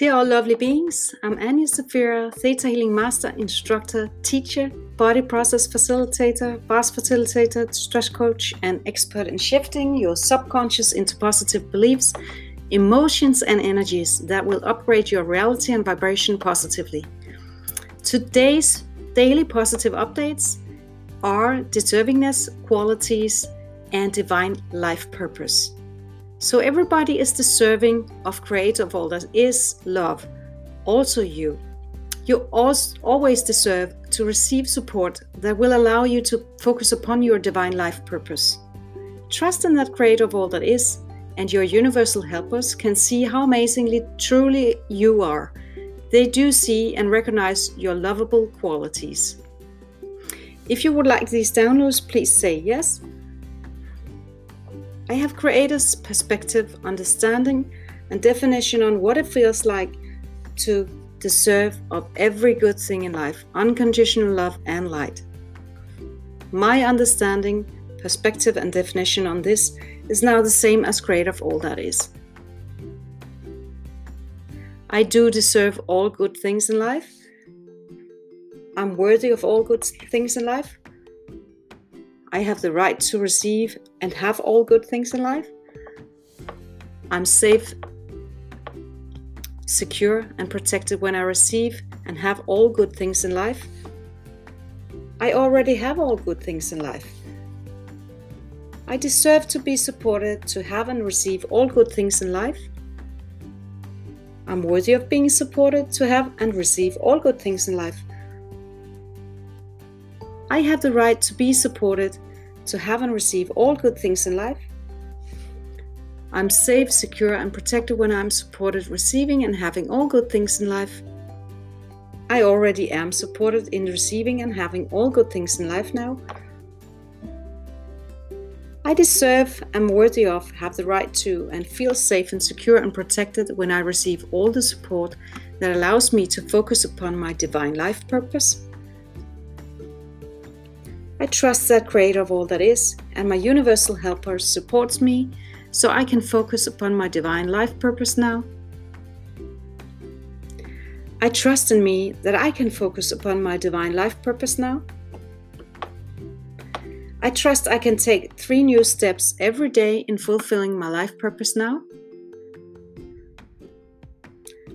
Dear all lovely beings, I'm Anya Safira, Theta Healing Master, Instructor, Teacher, Body Process Facilitator, Boss Facilitator, Stress Coach, and expert in shifting your subconscious into positive beliefs, emotions, and energies that will upgrade your reality and vibration positively. Today's daily positive updates are deservingness, qualities, and divine life purpose. So everybody is deserving of creator of all that is love, also you. You always deserve to receive support that will allow you to focus upon your divine life purpose. Trust in that creator of all that is, and your universal helpers can see how amazingly truly you are. They do see and recognize your lovable qualities. If you would like these downloads, please say yes I have creator's perspective, understanding, and definition on what it feels like to deserve of every good thing in life, unconditional love and light. My understanding, perspective, and definition on this is now the same as creator of all that is. I do deserve all good things in life. I'm worthy of all good things in life. I have the right to receive and have all good things in life. I'm safe, secure, and protected when I receive and have all good things in life. I already have all good things in life. I deserve to be supported to have and receive all good things in life. I'm worthy of being supported to have and receive all good things in life. I have the right to be supported, to have and receive all good things in life. I'm safe, secure, and protected when I'm supported, receiving and having all good things in life. I already am supported in receiving and having all good things in life now. I deserve, am worthy of, have the right to, and feel safe and secure and protected when I receive all the support that allows me to focus upon my divine life purpose. I trust that creator of all that is, and my universal helper supports me so I can focus upon my divine life purpose now. I trust in me that I can focus upon my divine life purpose now. I trust I can take three new steps every day in fulfilling my life purpose now.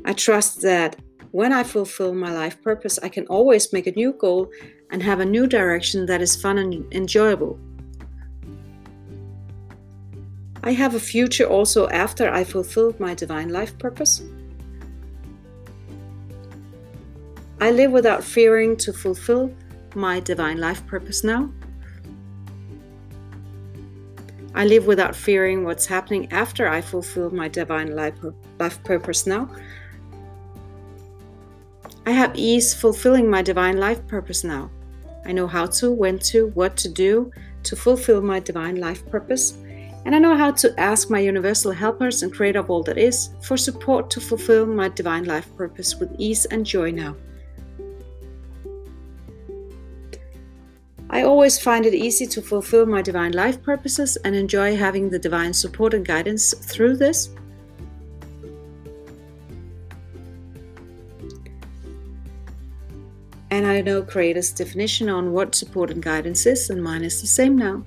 I trust that when I fulfill my life purpose, I can always make a new goal and have a new direction that is fun and enjoyable. I have a future also after I fulfilled my divine life purpose. I live without fearing to fulfill my divine life purpose now. I live without fearing what's happening after I fulfill my divine life, life purpose now. I have ease fulfilling my divine life purpose now. I know how to, when to, what to do to fulfill my divine life purpose. And I know how to ask my universal helpers and creator of all that is for support to fulfill my divine life purpose with ease and joy now. I always find it easy to fulfill my divine life purposes and enjoy having the divine support and guidance through this. And I know Creator's definition on what support and guidance is, and mine is the same now.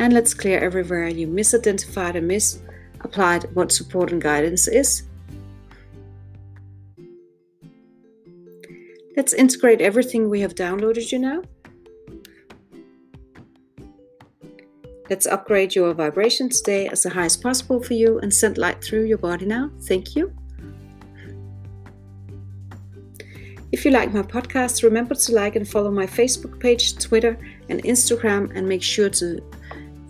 And let's clear everywhere you misidentified and misapplied what support and guidance is. Let's integrate everything we have downloaded you now. Let's upgrade your vibration today as the highest possible for you and send light through your body now. Thank you. If you like my podcast, remember to like and follow my Facebook page, Twitter, and Instagram, and make sure to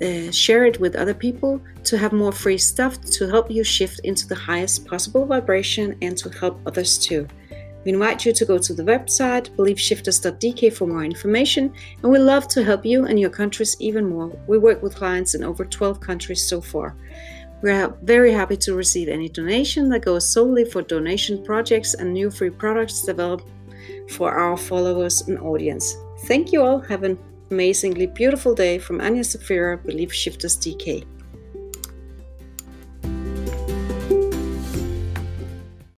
uh, share it with other people to have more free stuff to help you shift into the highest possible vibration and to help others too. We invite you to go to the website beliefsshiifters.dk for more information, and we love to help you and your countries even more. We work with clients in over 12 countries so far. We're very happy to receive any donation that goes solely for donation projects and new free products developed for our followers and audience. Thank you all. Have an amazingly beautiful day from Anya Safira, Belief Shifters DK.